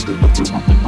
to do with everything.